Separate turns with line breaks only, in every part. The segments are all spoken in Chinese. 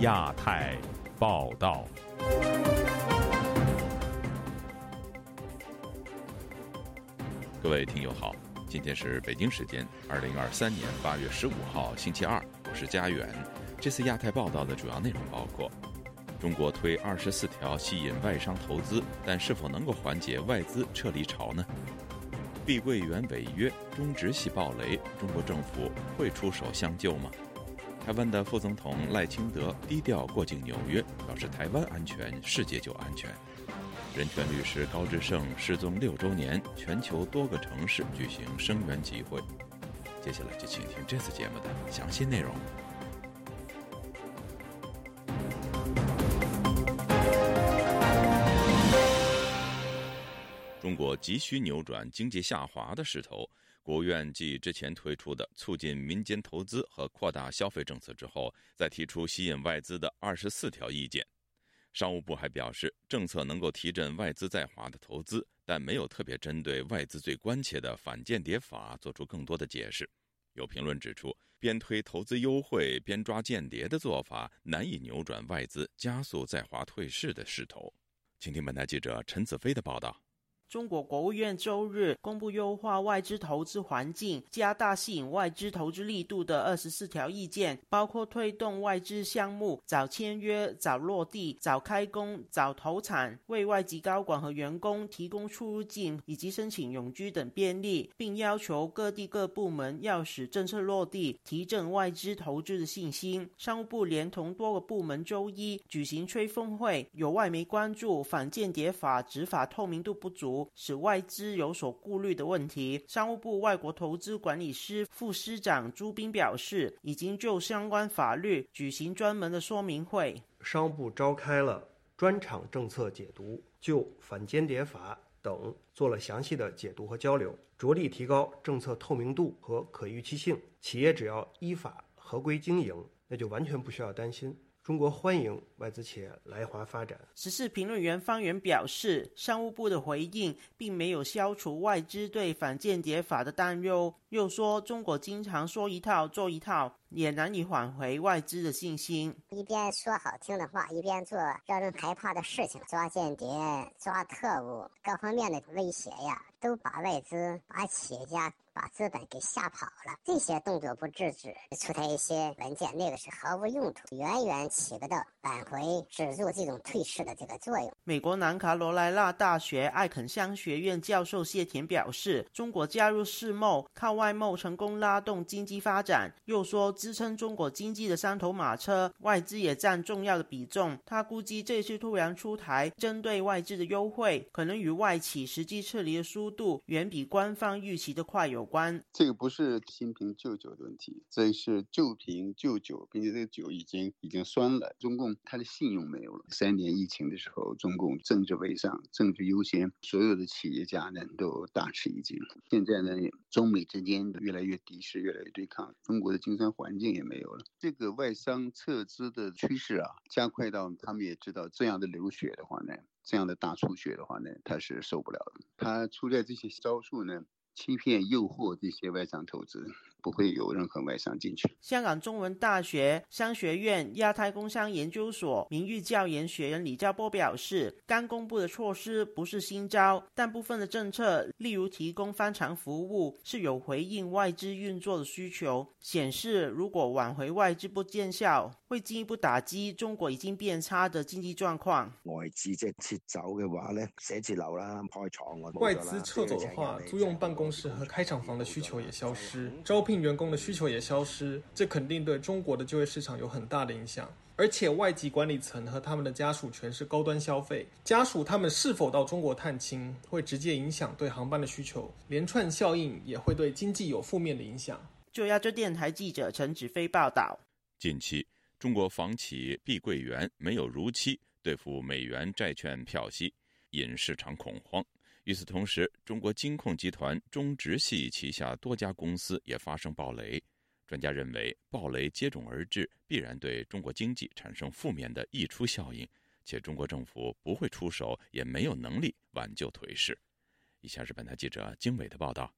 亚太报道。各位听友好，今天是北京时间二零二三年八月十五号星期二，我是佳远。这次亚太报道的主要内容包括：中国推二十四条吸引外商投资，但是否能够缓解外资撤离潮呢？碧桂园违约，中植系暴雷，中国政府会出手相救吗？台湾的副总统赖清德低调过境纽约，表示台湾安全，世界就安全。人权律师高志胜失踪六周年，全球多个城市举行声援集会。接下来就请听这次节目的详细内容。中国急需扭转经济下滑的势头。国务院继之前推出的促进民间投资和扩大消费政策之后，再提出吸引外资的二十四条意见。商务部还表示，政策能够提振外资在华的投资，但没有特别针对外资最关切的反间谍法做出更多的解释。有评论指出，边推投资优惠边抓间谍的做法，难以扭转外资加速在华退市的势头。请听本台记者陈子飞的报道。
中国国务院周日公布优化外资投资环境、加大吸引外资投资力度的二十四条意见，包括推动外资项目早签约、早落地、早开工、早投产，为外籍高管和员工提供出入境以及申请永居等便利，并要求各地各部门要使政策落地，提振外资投资的信心。商务部连同多个部门周一举行吹风会，有外媒关注反间谍法执法透明度不足。使外资有所顾虑的问题，商务部外国投资管理司副司长朱斌表示，已经就相关法律举行专门的说明会。
商务部召开了专场政策解读，就反间谍法等做了详细的解读和交流，着力提高政策透明度和可预期性。企业只要依法合规经营，那就完全不需要担心。中国欢迎外资企业来华发展。
时事评论员方源表示，商务部的回应并没有消除外资对反间谍法的担忧，又说中国经常说一套做一套，也难以挽回外资的信心。
一边说好听的话，一边做让人害怕的事情，抓间谍、抓特务，各方面的威胁呀，都把外资、把企业家。把资本给吓跑了，这些动作不制止，出台一些文件，那个是毫无用途，远远起不到挽回、止住这种退市的这个作用。
美国南卡罗来纳大学艾肯商学院教授谢田表示，中国加入世贸，靠外贸成功拉动经济发展。又说，支撑中国经济的三头马车，外资也占重要的比重。他估计这次突然出台针对外资的优惠，可能与外企实际撤离的速度远比官方预期的快有。关
这个不是新瓶旧酒的问题，这是旧瓶旧酒，并且这个酒已经已经酸了。中共它的信用没有了。三年疫情的时候，中共政治为上，政治优先，所有的企业家呢都大吃一惊。现在呢，中美之间越来越敌视，越来越对抗，中国的经商环境也没有了。这个外商撤资的趋势啊，加快到他们也知道这样的流血的话呢，这样的大出血的话呢，他是受不了的。他出在这些招数呢。欺骗、诱惑这些外商投资。不会有任何外商进去。
香港中文大学商学院亚太工商研究所名誉教研学人李兆波表示，刚公布的措施不是新招，但部分的政策，例如提供翻墙服务，是有回应外资运作的需求，显示如果挽回外资不见效，会进一步打击中国已经变差的经济状况。
外资即撤走嘅话咧，写字楼啦、开厂啊，
外资撤走的话，租用办公室和开厂房的需求也消失，招聘。聘员工的需求也消失，这肯定对中国的就业市场有很大的影响。而且外籍管理层和他们的家属全是高端消费，家属他们是否到中国探亲，会直接影响对航班的需求，连串效应也会对经济有负面的影响。
就亚洲电台记者陈子飞报道。
近期，中国房企碧桂园没有如期兑付美元债券票息，引市场恐慌。与此同时，中国金控集团中植系旗下多家公司也发生暴雷。专家认为，暴雷接踵而至，必然对中国经济产生负面的溢出效应，且中国政府不会出手，也没有能力挽救颓势。以下是本台记者经纬的报道。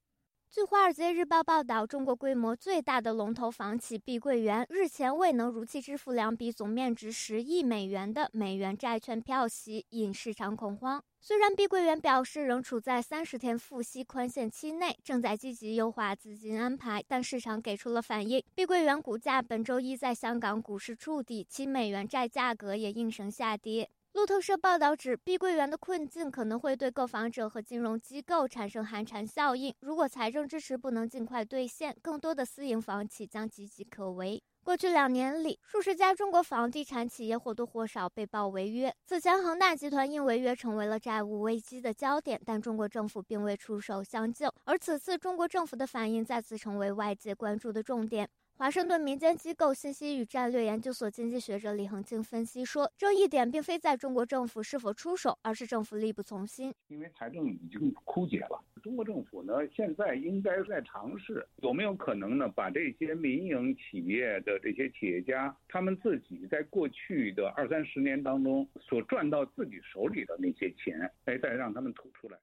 据《华尔街日报》报道，中国规模最大的龙头房企碧桂园日前未能如期支付两笔总面值十亿美元的美元债券票息，引市场恐慌。虽然碧桂园表示仍处在三十天付息宽限期内，正在积极优化资金安排，但市场给出了反应。碧桂园股价本周一在香港股市触底，其美元债价格也应声下跌。路透社报道指，碧桂园的困境可能会对购房者和金融机构产生寒蝉效应。如果财政支持不能尽快兑现，更多的私营房企将岌岌可危。过去两年里，数十家中国房地产企业或多或少被曝违约。此前，恒大集团因违约成为了债务危机的焦点，但中国政府并未出手相救。而此次，中国政府的反应再次成为外界关注的重点。华盛顿民间机构信息与战略研究所经济学者李恒庆分析说，这一点并非在中国政府是否出手，而是政府力不从心。
因为财政已经枯竭了，中国政府呢，现在应该在尝试有没有可能呢，把这些民营企业的这些企业家，他们自己在过去的二三十年当中所赚到自己手里的那些钱，哎，再让他们吐出来。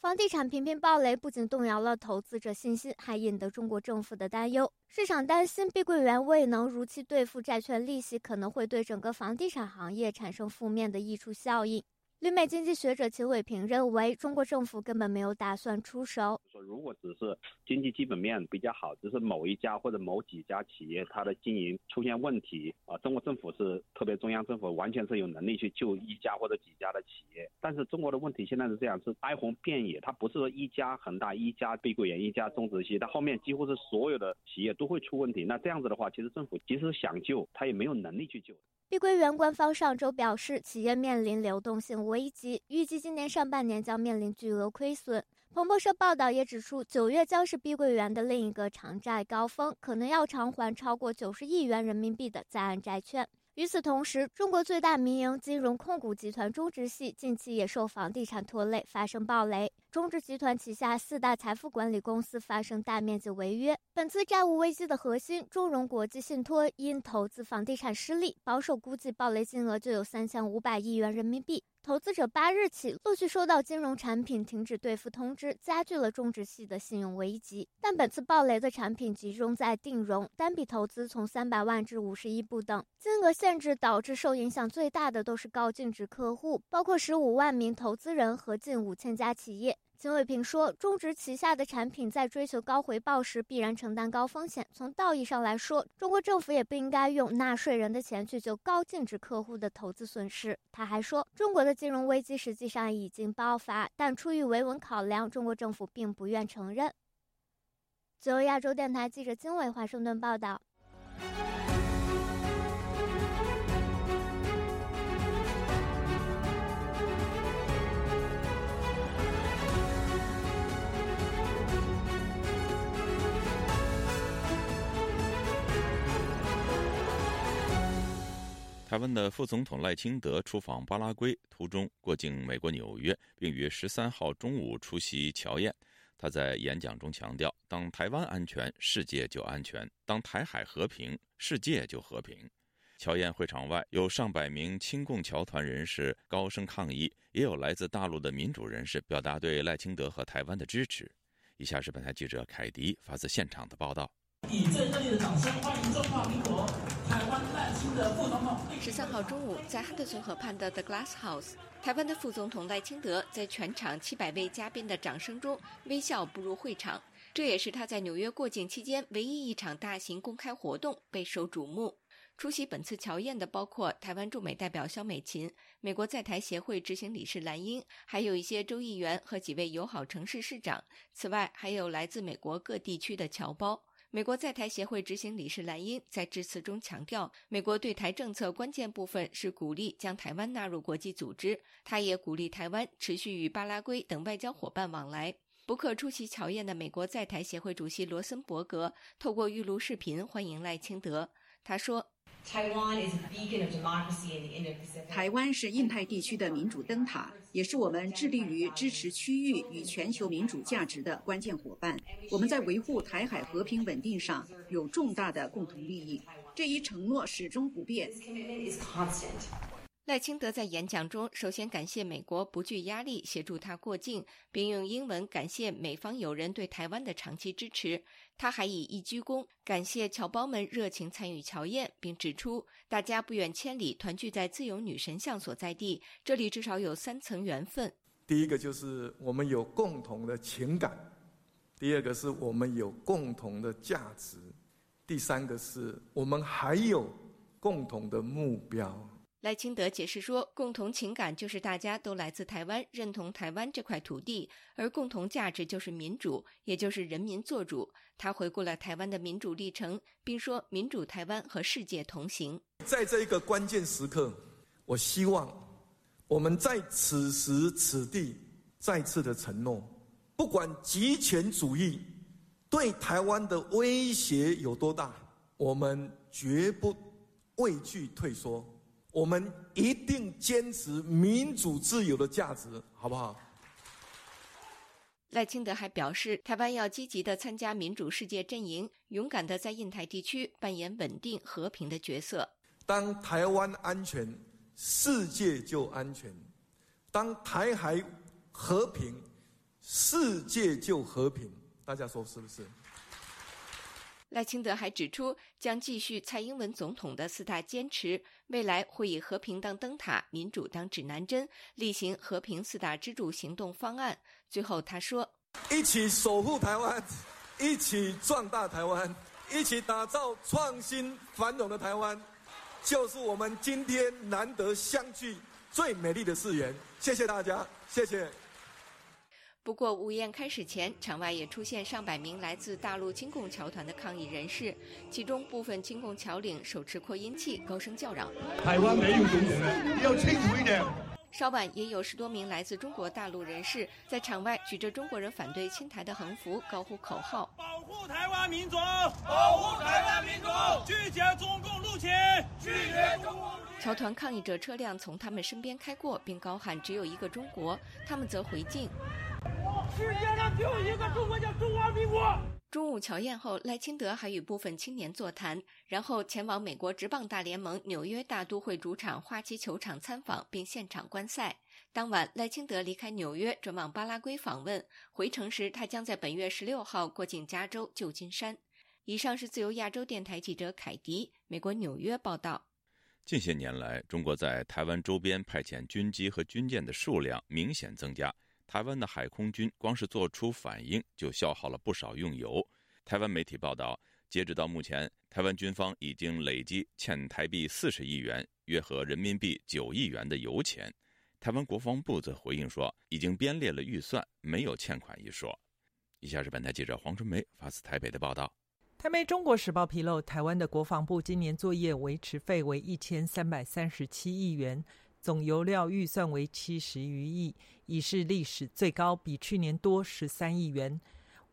房地产频频暴雷，不仅动摇了投资者信心，还引得中国政府的担忧。市场担心碧桂园未能如期兑付债券利息，可能会对整个房地产行业产生负面的溢出效应。旅美经济学者秦伟平认为，中国政府根本没有打算出手。
说如果只是经济基本面比较好，只是某一家或者某几家企业它的经营出现问题啊，中国政府是特别中央政府完全是有能力去救一家或者几家的企业。但是中国的问题现在是这样，是哀鸿遍野，它不是说一家恒大、一家碧桂园、一家中植系，它后面几乎是所有的企业都会出问题。那这样子的话，其实政府即使想救，它也没有能力去救。
碧桂园官方上周表示，企业面临流动性危机，预计今年上半年将面临巨额亏损。彭博社报道也指出，九月将是碧桂园的另一个偿债高峰，可能要偿还超过九十亿元人民币的在岸债券。与此同时，中国最大民营金融控股集团中植系近期也受房地产拖累，发生暴雷。中植集团旗下四大财富管理公司发生大面积违约。本次债务危机的核心，中融国际信托因投资房地产失利，保守估计暴雷金额就有三千五百亿元人民币。投资者八日起陆续收到金融产品停止兑付通知，加剧了中植系的信用危机。但本次暴雷的产品集中在定融，单笔投资从三百万至五十亿不等，金额限制导致受影响最大的都是高净值客户，包括十五万名投资人和近五千家企业。秦伟平说，中植旗下的产品在追求高回报时，必然承担高风险。从道义上来说，中国政府也不应该用纳税人的钱去救高净值客户的投资损失。他还说，中国的金融危机实际上已经爆发，但出于维稳考量，中国政府并不愿承认。自由亚洲电台记者金伟华盛顿报道。
台湾的副总统赖清德出访巴拉圭途中过境美国纽约，并于十三号中午出席乔宴。他在演讲中强调：“当台湾安全，世界就安全；当台海和平，世界就和平。”乔宴会场外有上百名亲共侨团人士高声抗议，也有来自大陆的民主人士表达对赖清德和台湾的支持。以下是本台记者凯迪发自现场的报道。以最热烈的掌声欢迎中华民国
十三号中午，在汉德逊河畔的 The Glass House，台湾的副总统赖清德在全场七百位嘉宾的掌声中微笑步入会场。这也是他在纽约过境期间唯一一场大型公开活动，备受瞩目。出席本次乔宴的包括台湾驻美代表肖美琴、美国在台协会执行理事蓝英，还有一些州议员和几位友好城市市长。此外，还有来自美国各地区的侨胞。美国在台协会执行理事兰英在致辞中强调，美国对台政策关键部分是鼓励将台湾纳入国际组织。他也鼓励台湾持续与巴拉圭等外交伙伴往来。不可出席乔宴的美国在台协会主席罗森伯格透过预录视频欢迎赖清德。他说。
台湾是印太地区的民主灯塔，也是我们致力于支持区域与全球民主价值的关键伙伴。我们在维护台海和平稳定上有重大的共同利益，这一承诺始终不变。
赖清德在演讲中首先感谢美国不惧压力协助他过境，并用英文感谢美方友人对台湾的长期支持。他还以一鞠躬感谢侨胞们热情参与侨宴，并指出大家不远千里团聚在自由女神像所在地，这里至少有三层缘分。
第一个就是我们有共同的情感，第二个是我们有共同的价值，第三个是我们还有共同的目标。
赖清德解释说，共同情感就是大家都来自台湾，认同台湾这块土地；而共同价值就是民主，也就是人民做主。他回顾了台湾的民主历程，并说：“民主台湾和世界同行。”
在这一个关键时刻，我希望我们在此时此地再次的承诺：不管极权主义对台湾的威胁有多大，我们绝不畏惧退缩。我们一定坚持民主自由的价值，好不好？
赖清德还表示，台湾要积极的参加民主世界阵营，勇敢的在印太地区扮演稳定和平的角色。
当台湾安全，世界就安全；当台海和平，世界就和平。大家说是不是？
赖清德还指出，将继续蔡英文总统的四大坚持，未来会以和平当灯塔，民主当指南针，例行和平四大支柱行动方案。最后他说：“
一起守护台湾，一起壮大台湾，一起打造创新繁荣的台湾，就是我们今天难得相聚最美丽的誓言。”谢谢大家，谢谢。
不过，午宴开始前，场外也出现上百名来自大陆亲共侨团的抗议人士，其中部分亲共侨领手持扩音器，高声叫嚷：“
台湾没有总统了，要清楚一点。”
稍晚，也有十多名来自中国大陆人士在场外举着中国人反对侵台的横幅，高呼口号：“
保护台湾民族，保护台湾民族，拒绝中共入侵，拒绝中共。”
侨团抗议者车辆从他们身边开过，并高喊“只有一个中国”，他们则回敬。
世界上只有一个中国，叫中华民国。
中午乔宴后，赖清德还与部分青年座谈，然后前往美国职棒大联盟纽约大都会主场花旗球场参访并现场观赛。当晚，赖清德离开纽约，转往巴拉圭访问。回程时，他将在本月十六号过境加州旧金山。以上是自由亚洲电台记者凯迪，美国纽约报道。
近些年来，中国在台湾周边派遣军机和军舰的数量明显增加。台湾的海空军光是做出反应就消耗了不少用油。台湾媒体报道，截止到目前，台湾军方已经累计欠台币四十亿元，约合人民币九亿元的油钱。台湾国防部则回应说，已经编列了预算，没有欠款一说。以下是本台记者黄春梅发自台北的报道。
台媒《中国时报》披露，台湾的国防部今年作业维持费为一千三百三十七亿元。总油料预算为七十余亿，已是历史最高，比去年多十三亿元。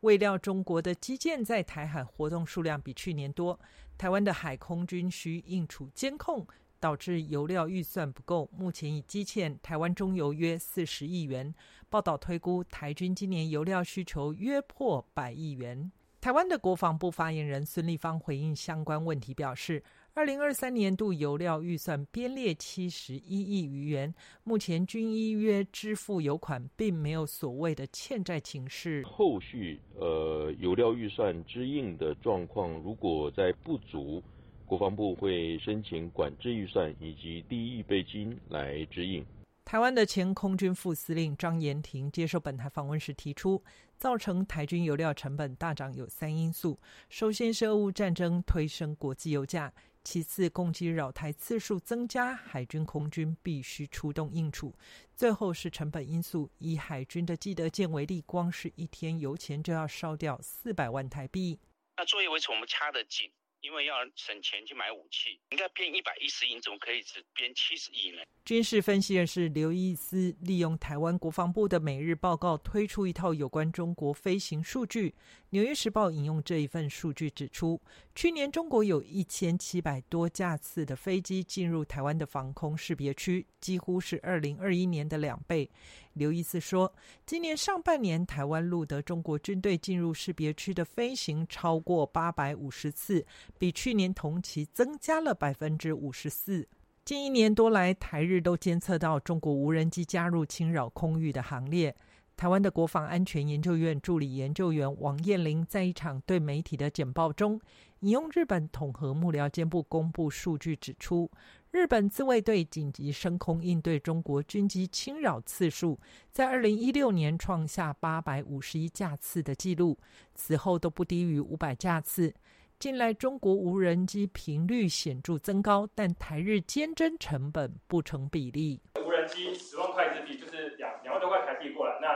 未料中国的基建在台海活动数量比去年多，台湾的海空军需应处监控，导致油料预算不够。目前已积欠台湾中油约四十亿元。报道推估，台军今年油料需求约破百亿元。台湾的国防部发言人孙立方回应相关问题表示。二零二三年度油料预算编列七十一亿余元，目前均依约支付油款，并没有所谓的欠债情势。
后续呃油料预算支应的状况，如果在不足，国防部会申请管制预算以及第一预备金来支应。
台湾的前空军副司令张延廷接受本台访问时提出，造成台军油料成本大涨有三因素，首先是俄乌战争推升国际油价。其次，攻击扰台次数增加，海军空军必须出动应处。最后是成本因素，以海军的基德舰为例，光是一天油钱就要烧掉四百万台币。
那作业维持我们掐得紧。因为要省钱去买武器，应该编一百一十亿，怎么可以只编七十亿呢？
军事分析人士刘易斯利用台湾国防部的每日报告推出一套有关中国飞行数据。纽约时报引用这一份数据指出，去年中国有一千七百多架次的飞机进入台湾的防空识别区，几乎是二零二一年的两倍。刘易斯说，今年上半年台湾录得中国军队进入识别区的飞行超过八百五十次。比去年同期增加了百分之五十四。近一年多来，台日都监测到中国无人机加入侵扰空域的行列。台湾的国防安全研究院助理研究员王彦玲在一场对媒体的简报中，引用日本统合幕僚监部公布数据，指出日本自卫队紧急升空应对中国军机侵扰次数，在二零一六年创下八百五十一架次的纪录，此后都不低于五百架次。近来中国无人机频率显著增高，但台日监侦成本不成比例。
无人机十万块日币就是两两万多块台币过来，那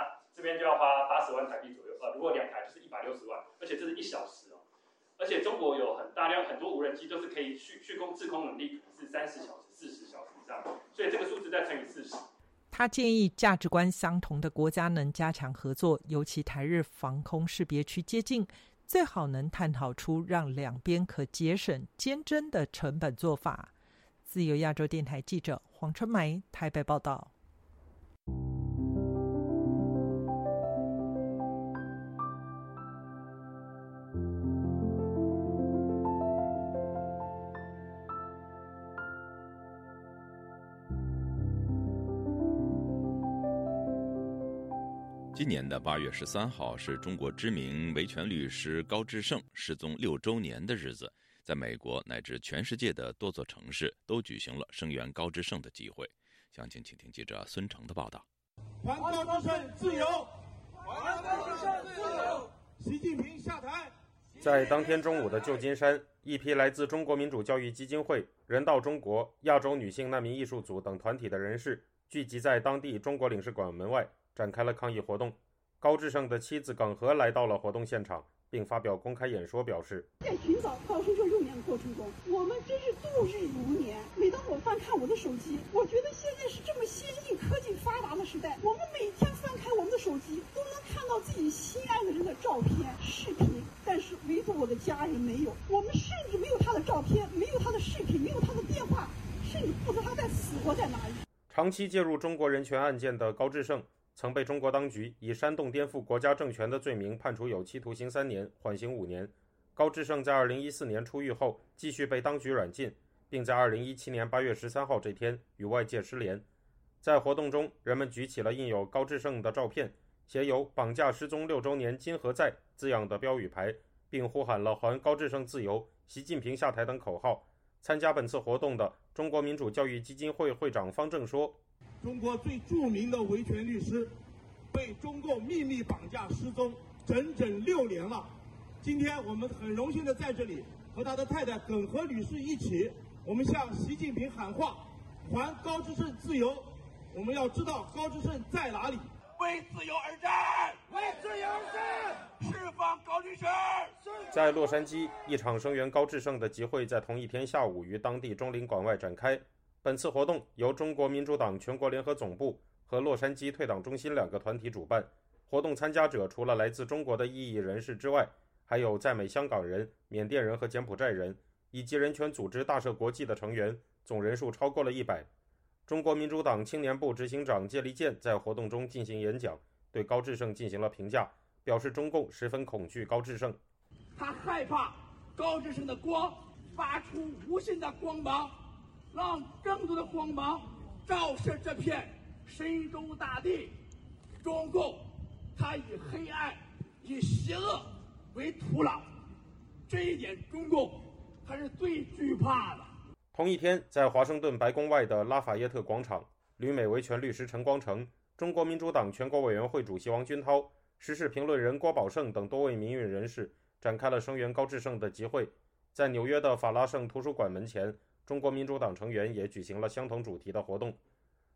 这边就要花八十万台币左右。呃，如果两台就是一百六十万，而且这是一小时哦。而且中国有很大量很多无人机都是可以去去空自空能力是三十小时、四十小时以上，所以这个数字再乘以四十。
他建议价值观相同的国家能加强合作，尤其台日防空识别区接近。最好能探讨出让两边可节省坚侦的成本做法。自由亚洲电台记者黄春梅台北报道。
今年的八月十三号是中国知名维权律师高志胜失踪六周年的日子，在美国乃至全世界的多座城市都举行了声援高志胜的集会。详情，请听记者孙成的报道。
还高志胜自由！还高志胜自由！习近平下台。
在当天中午的旧金山，一批来自中国民主教育基金会、人道中国、亚洲女性难民艺术组等团体的人士聚集在当地中国领事馆门外。展开了抗议活动。高志胜的妻子耿和来到了活动现场，并发表公开演说，表示：
在寻找高志胜幼年的过程中，我们真是度日如年。每当我翻看我的手机，我觉得现在是这么先进、科技发达的时代，我们每天翻开我们的手机，都能看到自己心爱的人的照片、视频，但是唯独我的家人没有。我们甚至没有他的照片，没有他的视频，没有他的电话，甚至不知道他在死活在哪里。
长期介入中国人权案件的高志胜。曾被中国当局以煽动颠覆国家政权的罪名判处有期徒刑三年，缓刑五年。高志胜在2014年出狱后，继续被当局软禁，并在2017年8月13号这天与外界失联。在活动中，人们举起了印有高志胜的照片、写有“绑架失踪六周年，今何在”字样的标语牌，并呼喊了“还高志胜自由，习近平下台”等口号。参加本次活动的中国民主教育基金会会长方正说。
中国最著名的维权律师被中共秘密绑架失踪整整六年了。今天我们很荣幸的在这里和他的太太耿和女士一起，我们向习近平喊话：还高志胜自由！我们要知道高志胜在哪里。
为自由而战，为自由而战，释放高志胜！
在洛杉矶，一场声援高志胜的集会在同一天下午于当地中领馆外展开。本次活动由中国民主党全国联合总部和洛杉矶退党中心两个团体主办。活动参加者除了来自中国的异议人士之外，还有在美香港人、缅甸人和柬埔寨人，以及人权组织大赦国际的成员，总人数超过了一百。中国民主党青年部执行长谢立健在活动中进行演讲，对高志胜进行了评价，表示中共十分恐惧高志胜，
他害怕高志胜的光发出无限的光芒。让更多的光芒照射这片神州大地。中共，它以黑暗、以邪恶为土壤，这一点中共他是最惧怕的。
同一天，在华盛顿白宫外的拉法耶特广场，旅美维权律师陈光诚、中国民主党全国委员会主席王军涛、时事评论人郭宝胜等多位民运人士展开了声援高志胜的集会，在纽约的法拉盛图书馆门前。中国民主党成员也举行了相同主题的活动。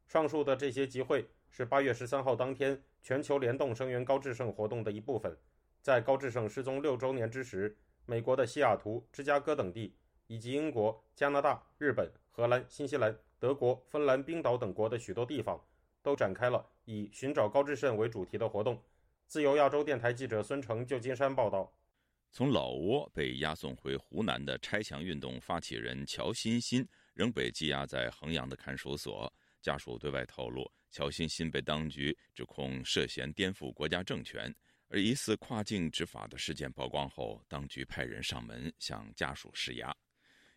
上述的这些集会是八月十三号当天全球联动声援高志胜活动的一部分。在高志胜失踪六周年之时，美国的西雅图、芝加哥等地，以及英国、加拿大、日本、荷兰、新西兰、德国、芬兰、冰岛等国的许多地方，都展开了以寻找高志胜为主题的活动。自由亚洲电台记者孙成，旧金山报道。
从老挝被押送回湖南的拆墙运动发起人乔欣欣仍被羁押在衡阳的看守所。家属对外透露，乔欣欣被当局指控涉嫌颠覆国家政权，而疑似跨境执法的事件曝光后，当局派人上门向家属施压。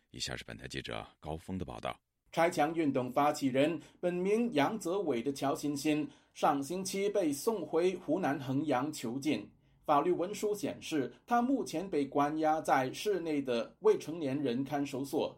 以下是本台记者高峰的报道。
拆墙运动发起人本名杨泽伟的乔欣欣，上星期被送回湖南衡阳囚禁。法律文书显示，他目前被关押在市内的未成年人看守所。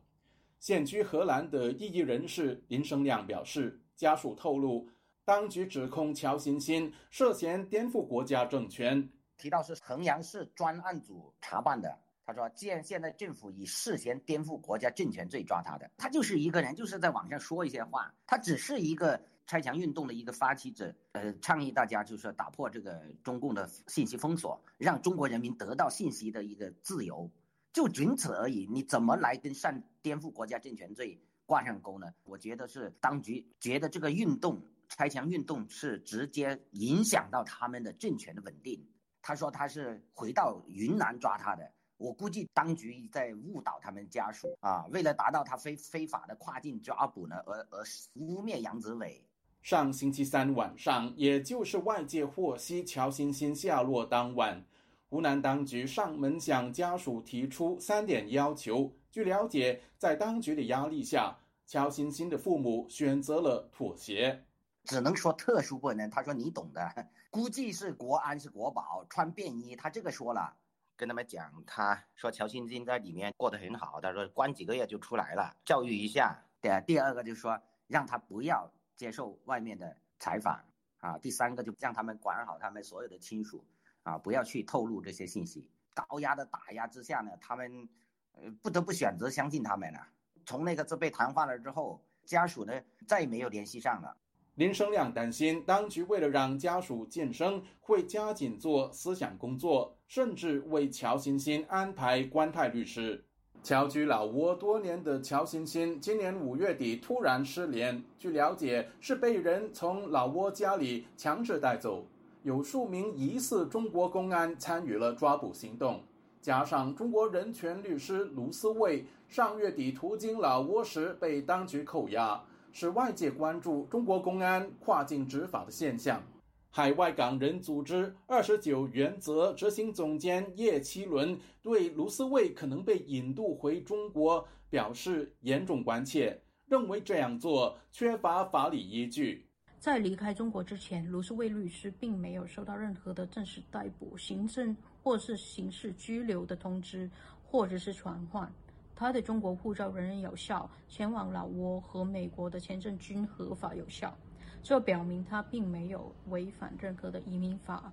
现居荷兰的异议人士林生亮表示，家属透露，当局指控乔欣欣涉嫌颠覆国家政权，
提到是衡阳市专案组查办的。他说：“既然现在政府以涉嫌颠覆国家政权罪抓他的，他就是一个人，就是在网上说一些话，他只是一个拆墙运动的一个发起者，呃，倡议大家就是说打破这个中共的信息封锁，让中国人民得到信息的一个自由，就仅此而已。你怎么来跟上颠覆国家政权罪挂上钩呢？我觉得是当局觉得这个运动拆墙运动是直接影响到他们的政权的稳定。他说他是回到云南抓他的。”我估计当局在误导他们家属啊，为了达到他非非法的跨境抓捕呢，而而污蔑杨子伟。
上星期三晚上，也就是外界获悉乔欣欣下落当晚，湖南当局上门向家属提出三点要求。据了解，在当局的压力下，乔欣欣的父母选择了妥协，
只能说特殊不能。他说你懂的，估计是国安是国宝，穿便衣，他这个说了。跟他们讲，他说乔欣欣在里面过得很好，他说关几个月就出来了，教育一下。对，第二个就是说让他不要接受外面的采访啊。第三个就让他们管好他们所有的亲属啊，不要去透露这些信息。高压的打压之下呢，他们呃不得不选择相信他们了。从那个字被谈话了之后，家属呢再也没有联系上了。
林生亮担心，当局为了让家属晋升，会加紧做思想工作，甚至为乔欣欣安排官派律师。侨居老挝多年的乔欣欣，今年五月底突然失联。据了解，是被人从老挝家里强制带走，有数名疑似中国公安参与了抓捕行动。加上中国人权律师卢思卫上月底途经老挝时被当局扣押。使外界关注中国公安跨境执法的现象。海外港人组织“二十九原则”执行总监叶奇伦对卢思卫可能被引渡回中国表示严重关切，认为这样做缺乏法理依据。
在离开中国之前，卢思卫律师并没有收到任何的正式逮捕、行政或是刑事拘留的通知，或者是传唤。他的中国护照仍然有效，前往老挝和美国的签证均合法有效，这表明他并没有违反任何的移民法。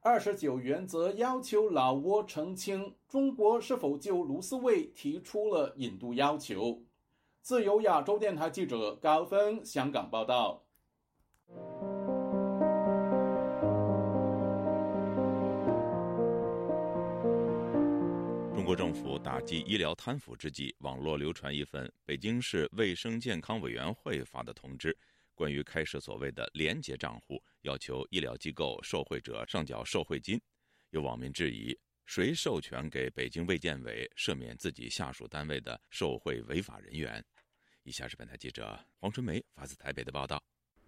二十九原则要求老挝澄清中国是否就卢思卫提出了引渡要求。自由亚洲电台记者高峰香港报道。
中国政府打击医疗贪腐之际，网络流传一份北京市卫生健康委员会发的通知，关于开设所谓的廉洁账户，要求医疗机构受贿者上缴受贿金。有网民质疑：谁授权给北京卫健委赦免自己下属单位的受贿违法人员？以下是本台记者黄春梅发自台北的报道。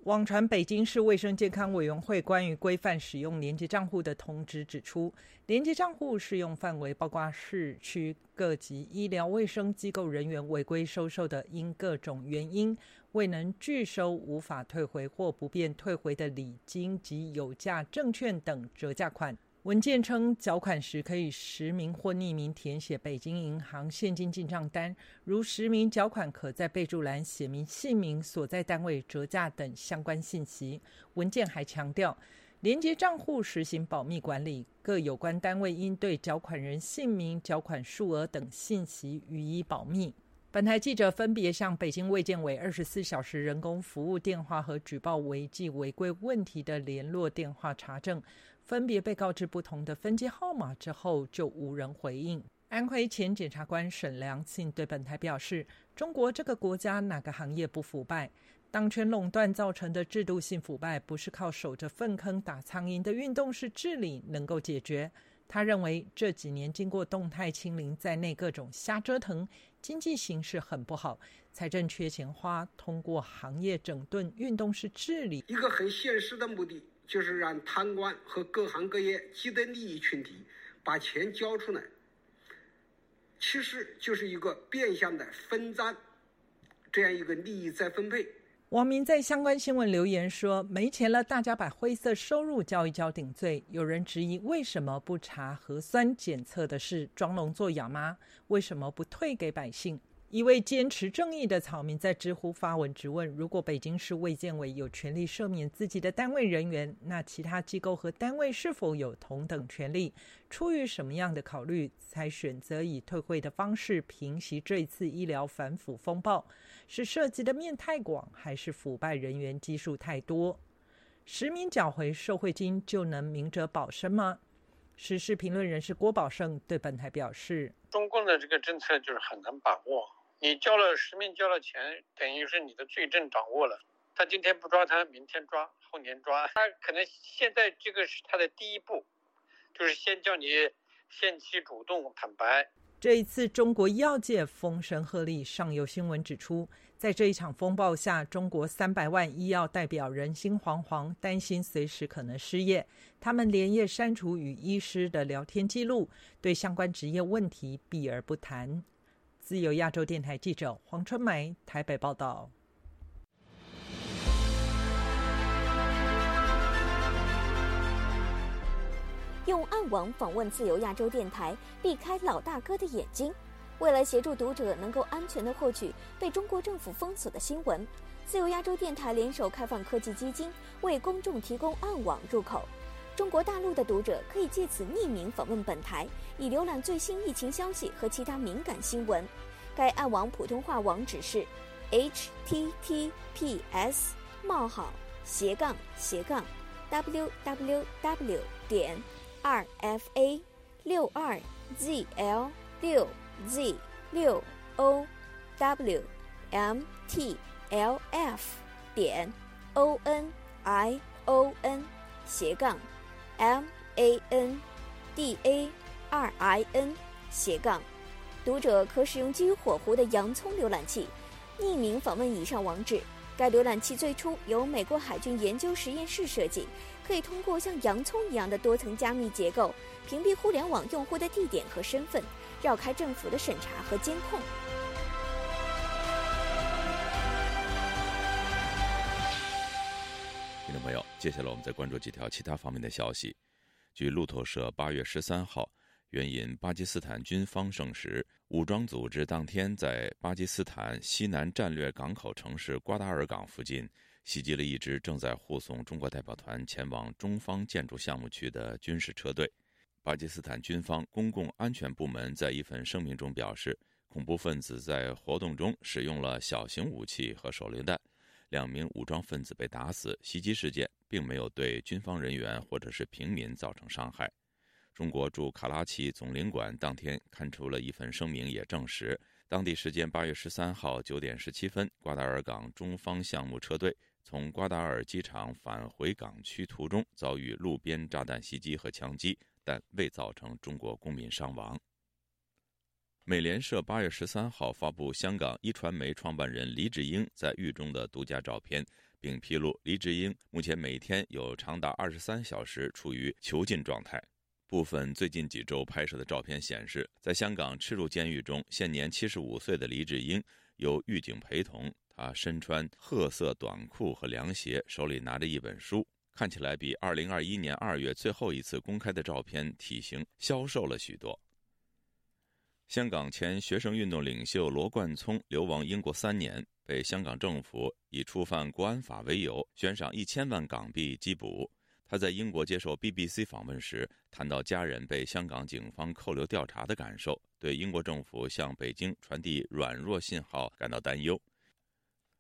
网传北京市卫生健康委员会关于规范使用连接账户的通知指出，连接账户适用范围包括市区各级医疗卫生机构人员违规收受的因各种原因未能拒收、无法退回或不便退回的礼金及有价证券等折价款。文件称，缴款时可以实名或匿名填写北京银行现金进账单，如实名缴款，可在备注栏写明姓名、所在单位、折价等相关信息。文件还强调，连接账户实行保密管理，各有关单位应对缴款人姓名、缴款数额等信息予以保密。本台记者分别向北京卫健委二十四小时人工服务电话和举报违纪违规问题的联络电话查证。分别被告知不同的分机号码之后，就无人回应。安徽前检察官沈良庆对本台表示：“中国这个国家哪个行业不腐败？当权垄断造成的制度性腐败，不是靠守着粪坑打苍蝇的运动式治理能够解决。”他认为这几年经过动态清零在内各种瞎折腾，经济形势很不好，财政缺钱花，通过行业整顿运动式治理，
一个很现实的目的。就是让贪官和各行各业既得利益群体把钱交出来，其实就是一个变相的分赃，这样一个利益再分配。
网民在相关新闻留言说：“没钱了，大家把灰色收入交一交顶罪。”有人质疑：“为什么不查核酸检测的事？装聋作哑吗？为什么不退给百姓？”一位坚持正义的草民在知乎发文质问：“如果北京市卫健委有权利赦免自己的单位人员，那其他机构和单位是否有同等权利？出于什么样的考虑，才选择以退会的方式平息这次医疗反腐风暴？是涉及的面太广，还是腐败人员基数太多？实名缴回受贿金就能明哲保身吗？”时事评论人士郭宝胜对本台表示：“
中共的这个政策就是很难把握。”你交了实名交了钱，等于是你的罪证掌握了。他今天不抓他，明天抓，后年抓。他可能现在这个是他的第一步，就是先叫你限期主动坦白。
这一次，中国医药界风声鹤唳。上游新闻指出，在这一场风暴下，中国三百万医药代表人心惶惶，担心随时可能失业。他们连夜删除与医师的聊天记录，对相关职业问题避而不谈。自由亚洲电台记者黄春梅台北报道。
用暗网访问自由亚洲电台，避开老大哥的眼睛。为了协助读者能够安全的获取被中国政府封锁的新闻，自由亚洲电台联手开放科技基金，为公众提供暗网入口。中国大陆的读者可以借此匿名访问本台，以浏览最新疫情消息和其他敏感新闻。该暗网普通话网址是 h t t p s 冒号斜杠斜杠 w w w 点 r f a 六二 z l 六 z 六 o w m t l f 点 o n i o n 斜杠 M A N D A R I N 斜杠，读者可使用基于火狐的洋葱浏览器，匿名访问以上网址。该浏览器最初由美国海军研究实验室设计，可以通过像洋葱一样的多层加密结构，屏蔽互联网用户的地点和身份，绕开政府的审查和监控。
朋友，接下来我们再关注几条其他方面的消息。据路透社八月十三号，援引巴基斯坦军方证实，武装组织当天在巴基斯坦西南战略港口城市瓜达尔港附近袭击了一支正在护送中国代表团前往中方建筑项目区的军事车队。巴基斯坦军方公共安全部门在一份声明中表示，恐怖分子在活动中使用了小型武器和手榴弹。两名武装分子被打死，袭击事件并没有对军方人员或者是平民造成伤害。中国驻卡拉奇总领馆当天刊出了一份声明，也证实，当地时间八月十三号九点十七分，瓜达尔港中方项目车队从瓜达尔机场返回港区途中遭遇路边炸弹袭击和枪击，但未造成中国公民伤亡。美联社八月十三号发布香港一传媒创办人黎智英在狱中的独家照片，并披露黎智英目前每天有长达二十三小时处于囚禁状态。部分最近几周拍摄的照片显示，在香港赤柱监狱中，现年七十五岁的黎智英由狱警陪同，他身穿褐色短裤和凉鞋，手里拿着一本书，看起来比二零二一年二月最后一次公开的照片体型消瘦了许多。香港前学生运动领袖罗冠聪流亡英国三年，被香港政府以触犯国安法为由悬赏一千万港币缉捕。他在英国接受 BBC 访问时谈到家人被香港警方扣留调查的感受，对英国政府向北京传递软弱信号感到担忧。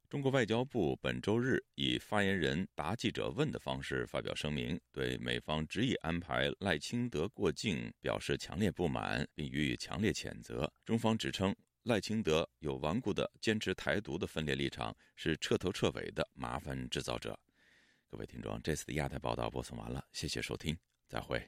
中国外交部本周日以发言人答记者问的方式发表声明，对美方执意安排赖清德过境表示强烈不满，并予以强烈谴责。中方指称赖清德有顽固的坚持台独的分裂立场，是彻头彻尾的麻烦制造者。各位听众，这次的亚太报道播送完了，谢谢收听，再会。